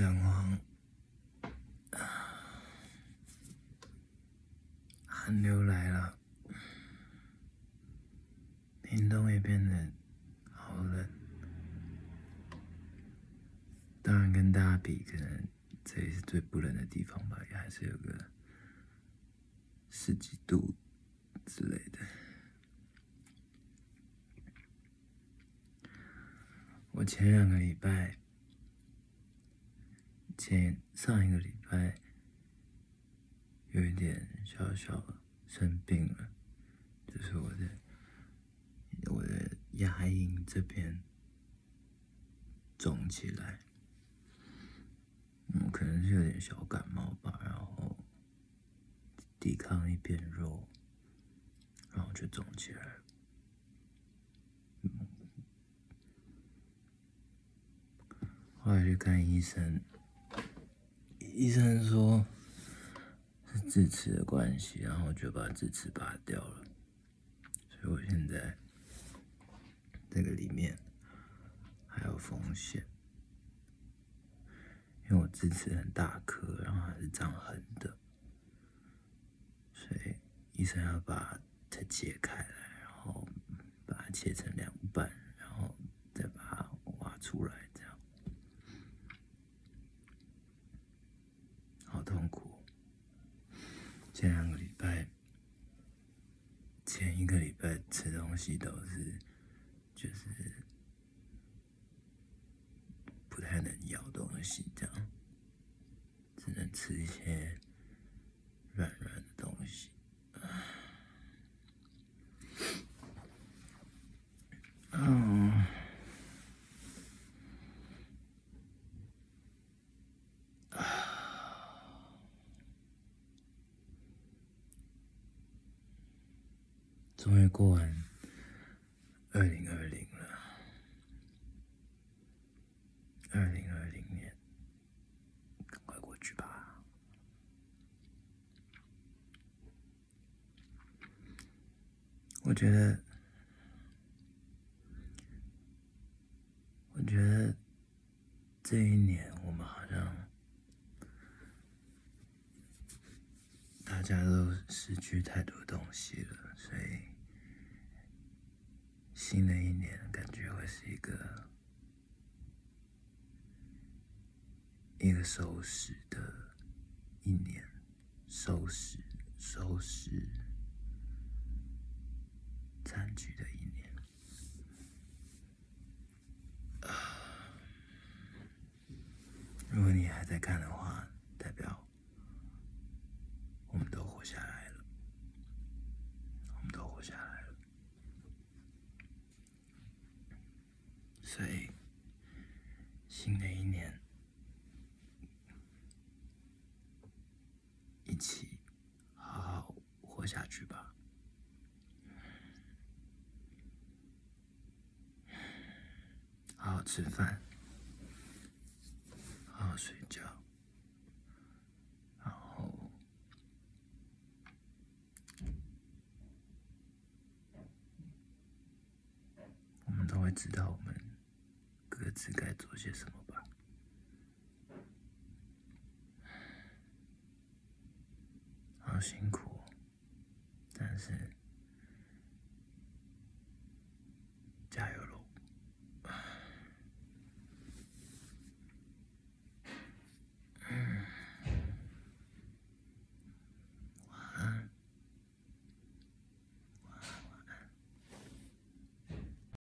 真慌，寒流来了，屏东也变得好冷。当然，跟大家比，可能这里是最不冷的地方吧，也还是有个十几度之类的。我前两个礼拜，前上一个礼拜，有一点小小生病了，就是我的我的牙龈这边肿起来，嗯，可能是有点小感冒吧，然后抵抗力变弱，然后就肿起来了。后来去看医生，医生说是智齿的关系，然后就把智齿拔掉了。所以我现在这个里面还有风险，因为我智齿很大颗，然后还是长横的，所以医生要把它切开来，然后把它切成两半，然后再把它挖出来。痛苦。前两个礼拜，前一个礼拜吃东西都是，就是不太能咬东西，这样，只能吃一些软软的东西。嗯。终于过完二零二零了，二零二零年，赶快过去吧。我觉得，我觉得这一年我们好像大家都失去太多东西了，所以。新的一年感觉会是一个一个收拾的一年，收拾收拾残局的一年。如果你还在看的话，代表我们都活下来了，我们都活下来。所以，新的一年，一起好好活下去吧。好好吃饭，好好睡觉，然后我们都会知道我们。各自该做些什么吧。好辛苦，